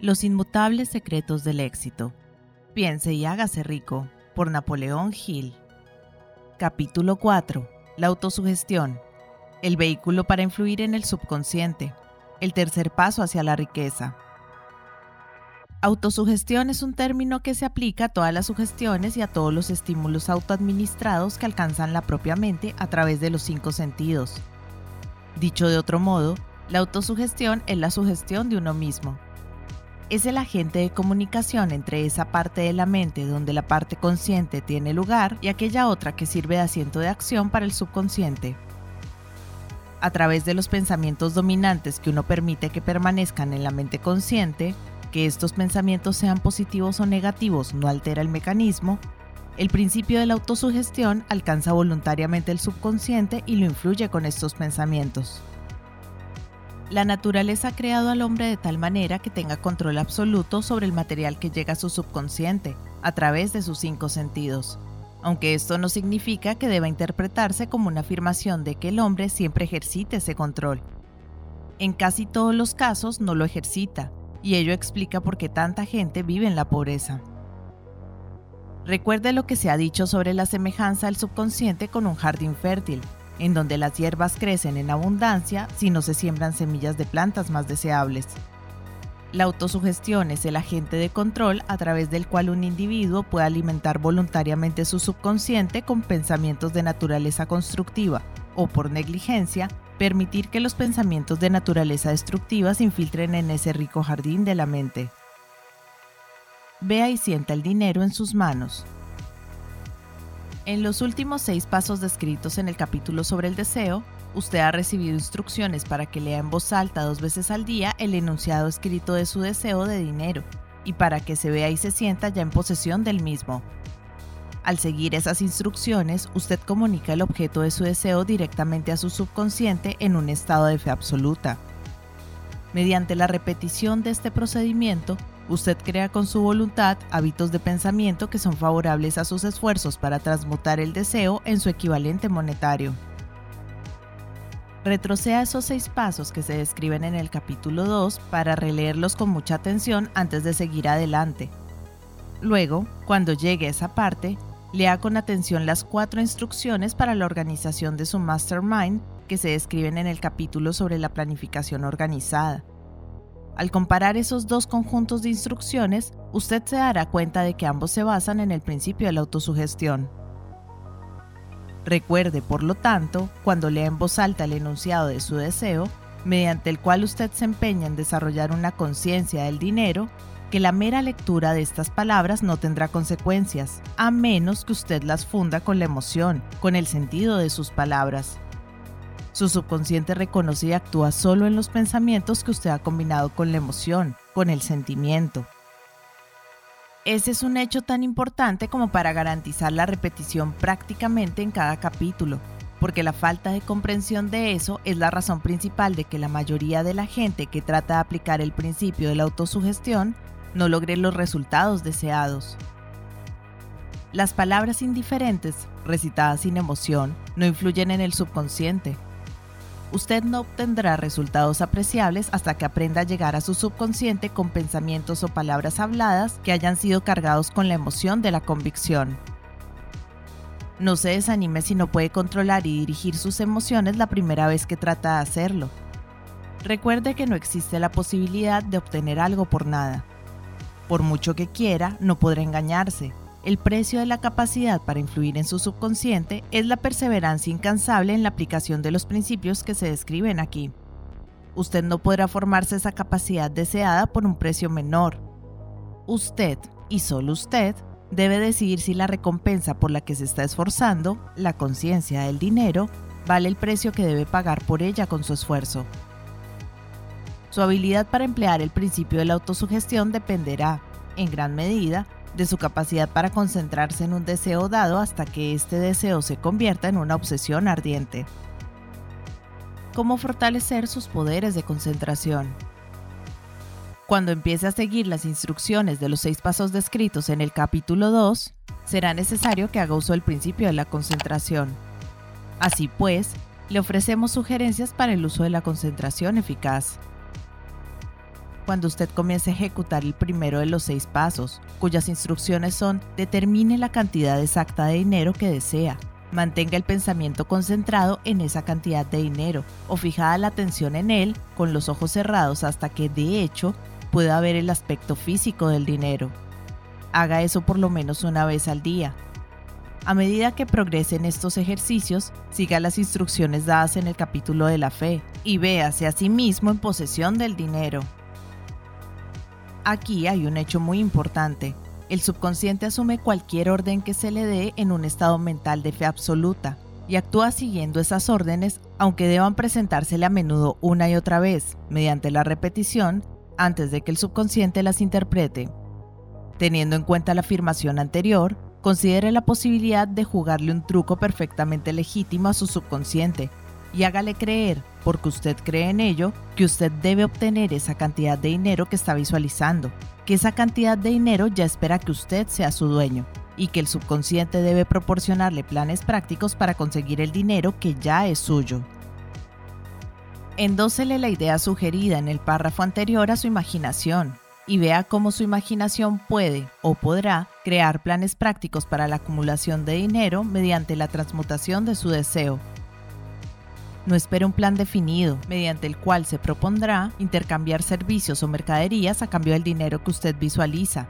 Los inmutables secretos del éxito. Piense y hágase rico, por Napoleón Hill. Capítulo 4. La autosugestión. El vehículo para influir en el subconsciente. El tercer paso hacia la riqueza. Autosugestión es un término que se aplica a todas las sugestiones y a todos los estímulos autoadministrados que alcanzan la propia mente a través de los cinco sentidos. Dicho de otro modo, la autosugestión es la sugestión de uno mismo, es el agente de comunicación entre esa parte de la mente donde la parte consciente tiene lugar y aquella otra que sirve de asiento de acción para el subconsciente. A través de los pensamientos dominantes que uno permite que permanezcan en la mente consciente, que estos pensamientos sean positivos o negativos no altera el mecanismo, el principio de la autosugestión alcanza voluntariamente el subconsciente y lo influye con estos pensamientos. La naturaleza ha creado al hombre de tal manera que tenga control absoluto sobre el material que llega a su subconsciente, a través de sus cinco sentidos. Aunque esto no significa que deba interpretarse como una afirmación de que el hombre siempre ejercite ese control. En casi todos los casos no lo ejercita, y ello explica por qué tanta gente vive en la pobreza. Recuerde lo que se ha dicho sobre la semejanza del subconsciente con un jardín fértil, en donde las hierbas crecen en abundancia si no se siembran semillas de plantas más deseables. La autosugestión es el agente de control a través del cual un individuo puede alimentar voluntariamente su subconsciente con pensamientos de naturaleza constructiva o por negligencia, permitir que los pensamientos de naturaleza destructiva se infiltren en ese rico jardín de la mente. Vea y sienta el dinero en sus manos, en los últimos seis pasos descritos en el capítulo sobre el deseo, usted ha recibido instrucciones para que lea en voz alta dos veces al día el enunciado escrito de su deseo de dinero y para que se vea y se sienta ya en posesión del mismo. Al seguir esas instrucciones, usted comunica el objeto de su deseo directamente a su subconsciente en un estado de fe absoluta. Mediante la repetición de este procedimiento, Usted crea con su voluntad hábitos de pensamiento que son favorables a sus esfuerzos para transmutar el deseo en su equivalente monetario. Retroceda esos seis pasos que se describen en el capítulo 2 para releerlos con mucha atención antes de seguir adelante. Luego, cuando llegue a esa parte, lea con atención las cuatro instrucciones para la organización de su mastermind que se describen en el capítulo sobre la planificación organizada. Al comparar esos dos conjuntos de instrucciones, usted se dará cuenta de que ambos se basan en el principio de la autosugestión. Recuerde, por lo tanto, cuando lea en voz alta el enunciado de su deseo, mediante el cual usted se empeña en desarrollar una conciencia del dinero, que la mera lectura de estas palabras no tendrá consecuencias, a menos que usted las funda con la emoción, con el sentido de sus palabras. Su subconsciente reconoce y actúa solo en los pensamientos que usted ha combinado con la emoción, con el sentimiento. Ese es un hecho tan importante como para garantizar la repetición prácticamente en cada capítulo, porque la falta de comprensión de eso es la razón principal de que la mayoría de la gente que trata de aplicar el principio de la autosugestión no logre los resultados deseados. Las palabras indiferentes, recitadas sin emoción, no influyen en el subconsciente, usted no obtendrá resultados apreciables hasta que aprenda a llegar a su subconsciente con pensamientos o palabras habladas que hayan sido cargados con la emoción de la convicción. No se desanime si no puede controlar y dirigir sus emociones la primera vez que trata de hacerlo. Recuerde que no existe la posibilidad de obtener algo por nada. Por mucho que quiera, no podrá engañarse, el precio de la capacidad para influir en su subconsciente es la perseverancia incansable en la aplicación de los principios que se describen aquí. Usted no podrá formarse esa capacidad deseada por un precio menor. Usted, y solo usted, debe decidir si la recompensa por la que se está esforzando, la conciencia del dinero, vale el precio que debe pagar por ella con su esfuerzo. Su habilidad para emplear el principio de la autosugestión dependerá, en gran medida, de su capacidad para concentrarse en un deseo dado hasta que este deseo se convierta en una obsesión ardiente. ¿Cómo fortalecer sus poderes de concentración? Cuando empiece a seguir las instrucciones de los seis pasos descritos en el capítulo 2, será necesario que haga uso del principio de la concentración. Así pues, le ofrecemos sugerencias para el uso de la concentración eficaz. Cuando usted comience a ejecutar el primero de los seis pasos, cuyas instrucciones son determine la cantidad exacta de dinero que desea, mantenga el pensamiento concentrado en esa cantidad de dinero o fijada la atención en él con los ojos cerrados hasta que de hecho pueda ver el aspecto físico del dinero. Haga eso por lo menos una vez al día. A medida que progrese en estos ejercicios, siga las instrucciones dadas en el capítulo de la fe y véase a sí mismo en posesión del dinero. Aquí hay un hecho muy importante. El subconsciente asume cualquier orden que se le dé en un estado mental de fe absoluta y actúa siguiendo esas órdenes aunque deban presentársele a menudo una y otra vez, mediante la repetición, antes de que el subconsciente las interprete. Teniendo en cuenta la afirmación anterior, considere la posibilidad de jugarle un truco perfectamente legítimo a su subconsciente y hágale creer, porque usted cree en ello, que usted debe obtener esa cantidad de dinero que está visualizando, que esa cantidad de dinero ya espera que usted sea su dueño y que el subconsciente debe proporcionarle planes prácticos para conseguir el dinero que ya es suyo. Endósele la idea sugerida en el párrafo anterior a su imaginación y vea cómo su imaginación puede o podrá crear planes prácticos para la acumulación de dinero mediante la transmutación de su deseo no espere un plan definido, mediante el cual se propondrá intercambiar servicios o mercaderías a cambio del dinero que usted visualiza.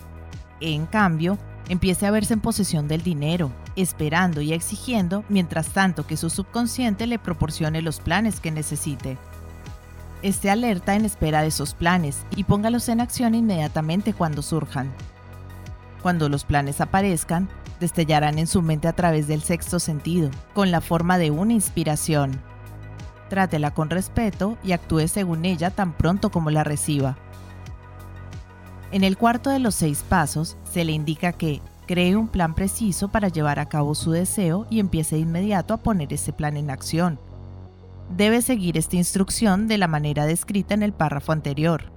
En cambio, empiece a verse en posesión del dinero, esperando y exigiendo, mientras tanto que su subconsciente le proporcione los planes que necesite. Esté alerta en espera de esos planes y póngalos en acción inmediatamente cuando surjan. Cuando los planes aparezcan, destellarán en su mente a través del sexto sentido, con la forma de una inspiración trátela con respeto y actúe según ella tan pronto como la reciba. En el cuarto de los seis pasos se le indica que cree un plan preciso para llevar a cabo su deseo y empiece de inmediato a poner ese plan en acción. Debe seguir esta instrucción de la manera descrita en el párrafo anterior.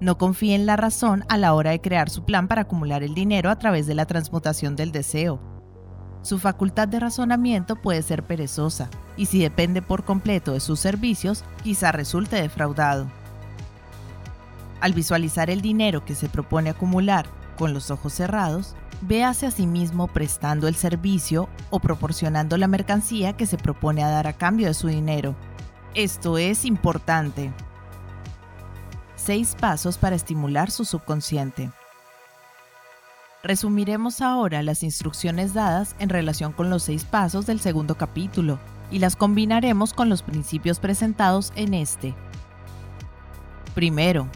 No confíe en la razón a la hora de crear su plan para acumular el dinero a través de la transmutación del deseo su facultad de razonamiento puede ser perezosa, y si depende por completo de sus servicios, quizá resulte defraudado. Al visualizar el dinero que se propone acumular con los ojos cerrados, véase a sí mismo prestando el servicio o proporcionando la mercancía que se propone a dar a cambio de su dinero. Esto es importante. 6 pasos para estimular su subconsciente. Resumiremos ahora las instrucciones dadas en relación con los seis pasos del segundo capítulo y las combinaremos con los principios presentados en este. Primero,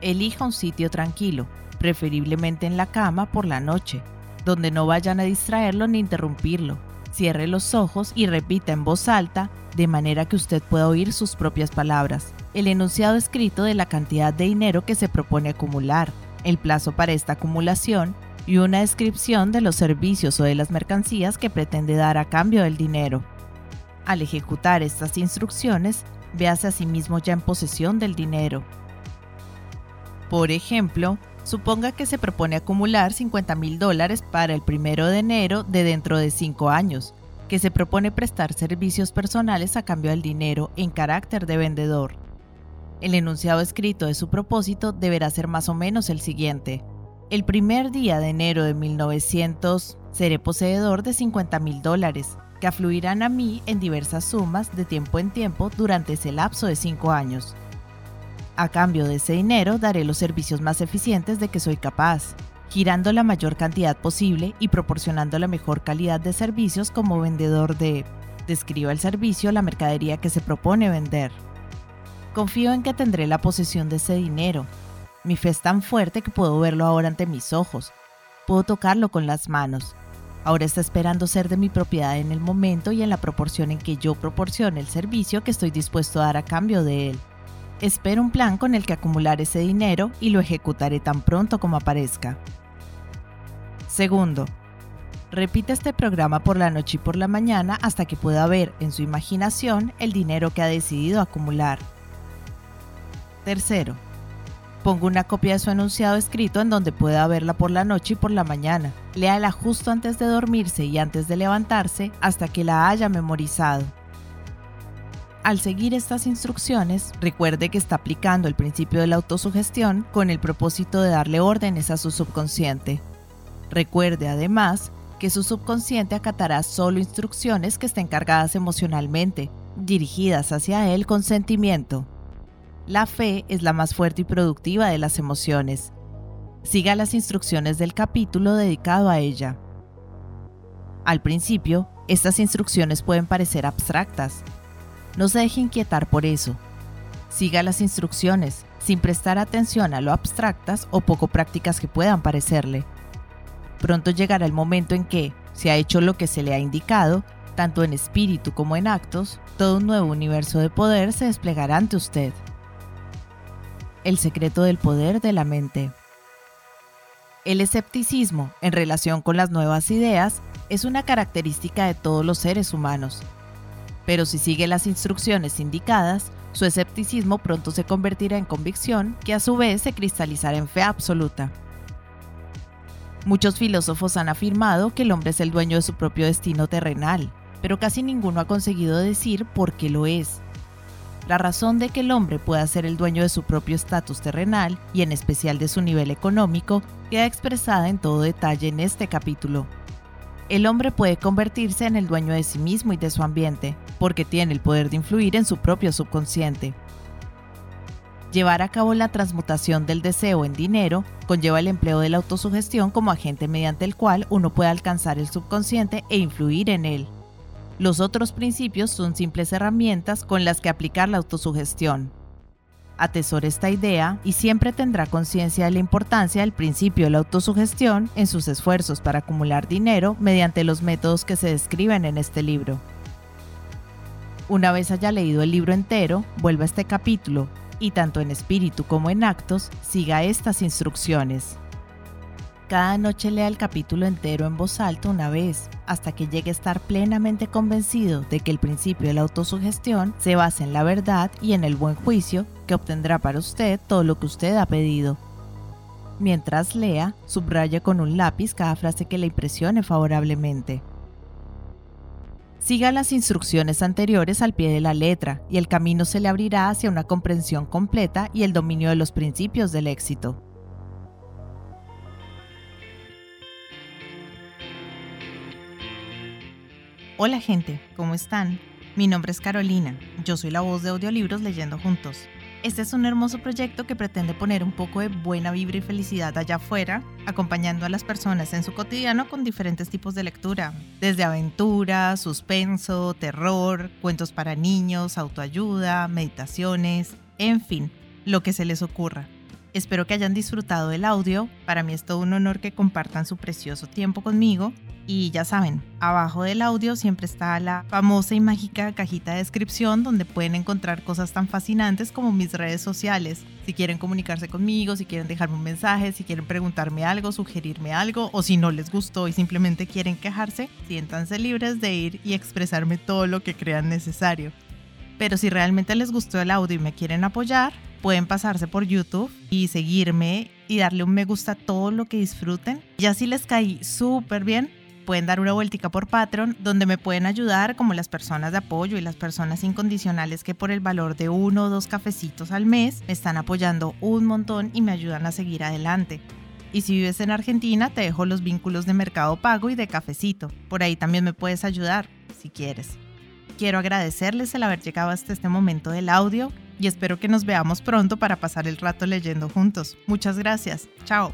elija un sitio tranquilo, preferiblemente en la cama por la noche, donde no vayan a distraerlo ni interrumpirlo. Cierre los ojos y repita en voz alta, de manera que usted pueda oír sus propias palabras, el enunciado escrito de la cantidad de dinero que se propone acumular el plazo para esta acumulación y una descripción de los servicios o de las mercancías que pretende dar a cambio del dinero. Al ejecutar estas instrucciones, véase a sí mismo ya en posesión del dinero. Por ejemplo, suponga que se propone acumular 50 mil dólares para el primero de enero de dentro de 5 años, que se propone prestar servicios personales a cambio del dinero en carácter de vendedor el enunciado escrito de su propósito deberá ser más o menos el siguiente. El primer día de enero de 1900 seré poseedor de 50 mil dólares, que afluirán a mí en diversas sumas de tiempo en tiempo durante ese lapso de 5 años. A cambio de ese dinero daré los servicios más eficientes de que soy capaz, girando la mayor cantidad posible y proporcionando la mejor calidad de servicios como vendedor de... Describa el servicio, la mercadería que se propone vender. Confío en que tendré la posesión de ese dinero. Mi fe es tan fuerte que puedo verlo ahora ante mis ojos. Puedo tocarlo con las manos. Ahora está esperando ser de mi propiedad en el momento y en la proporción en que yo proporcione el servicio que estoy dispuesto a dar a cambio de él. Espero un plan con el que acumular ese dinero y lo ejecutaré tan pronto como aparezca. Segundo, repite este programa por la noche y por la mañana hasta que pueda ver en su imaginación el dinero que ha decidido acumular. Tercero, ponga una copia de su enunciado escrito en donde pueda verla por la noche y por la mañana. Léala justo antes de dormirse y antes de levantarse hasta que la haya memorizado. Al seguir estas instrucciones, recuerde que está aplicando el principio de la autosugestión con el propósito de darle órdenes a su subconsciente. Recuerde además que su subconsciente acatará solo instrucciones que estén cargadas emocionalmente, dirigidas hacia él con sentimiento. La fe es la más fuerte y productiva de las emociones. Siga las instrucciones del capítulo dedicado a ella. Al principio, estas instrucciones pueden parecer abstractas, no se deje inquietar por eso. Siga las instrucciones, sin prestar atención a lo abstractas o poco prácticas que puedan parecerle. Pronto llegará el momento en que, si ha hecho lo que se le ha indicado, tanto en espíritu como en actos, todo un nuevo universo de poder se desplegará ante usted. El secreto del poder de la mente. El escepticismo en relación con las nuevas ideas es una característica de todos los seres humanos, pero si sigue las instrucciones indicadas, su escepticismo pronto se convertirá en convicción, que a su vez se cristalizará en fe absoluta. Muchos filósofos han afirmado que el hombre es el dueño de su propio destino terrenal, pero casi ninguno ha conseguido decir por qué lo es. La razón de que el hombre pueda ser el dueño de su propio estatus terrenal, y en especial de su nivel económico, queda expresada en todo detalle en este capítulo. El hombre puede convertirse en el dueño de sí mismo y de su ambiente, porque tiene el poder de influir en su propio subconsciente. Llevar a cabo la transmutación del deseo en dinero conlleva el empleo de la autosugestión como agente mediante el cual uno puede alcanzar el subconsciente e influir en él. Los otros principios son simples herramientas con las que aplicar la autosugestión. Atesora esta idea y siempre tendrá conciencia de la importancia del principio de la autosugestión en sus esfuerzos para acumular dinero mediante los métodos que se describen en este libro. Una vez haya leído el libro entero, vuelva a este capítulo y tanto en espíritu como en actos siga estas instrucciones. Cada noche lea el capítulo entero en voz alta una vez, hasta que llegue a estar plenamente convencido de que el principio de la autosugestión se basa en la verdad y en el buen juicio que obtendrá para usted todo lo que usted ha pedido. Mientras lea, subraya con un lápiz cada frase que le impresione favorablemente. Siga las instrucciones anteriores al pie de la letra y el camino se le abrirá hacia una comprensión completa y el dominio de los principios del éxito. Hola gente, ¿cómo están? Mi nombre es Carolina, yo soy la voz de audiolibros leyendo juntos. Este es un hermoso proyecto que pretende poner un poco de buena vibra y felicidad allá afuera, acompañando a las personas en su cotidiano con diferentes tipos de lectura, desde aventura, suspenso, terror, cuentos para niños, autoayuda, meditaciones, en fin, lo que se les ocurra. Espero que hayan disfrutado del audio, para mí es todo un honor que compartan su precioso tiempo conmigo y ya saben, abajo del audio siempre está la famosa y mágica cajita de descripción donde pueden encontrar cosas tan fascinantes como mis redes sociales. Si quieren comunicarse conmigo, si quieren dejarme un mensaje, si quieren preguntarme algo, sugerirme algo o si no les gustó y simplemente quieren quejarse, siéntanse libres de ir y expresarme todo lo que crean necesario. Pero si realmente les gustó el audio y me quieren apoyar, pueden pasarse por YouTube y seguirme y darle un me gusta a todo lo que disfruten. Ya si les caí súper bien, pueden dar una vueltica por Patreon, donde me pueden ayudar como las personas de apoyo y las personas incondicionales que por el valor de uno o dos cafecitos al mes me están apoyando un montón y me ayudan a seguir adelante. Y si vives en Argentina, te dejo los vínculos de Mercado Pago y de Cafecito. Por ahí también me puedes ayudar, si quieres. Quiero agradecerles el haber llegado hasta este momento del audio y espero que nos veamos pronto para pasar el rato leyendo juntos. Muchas gracias. Chao.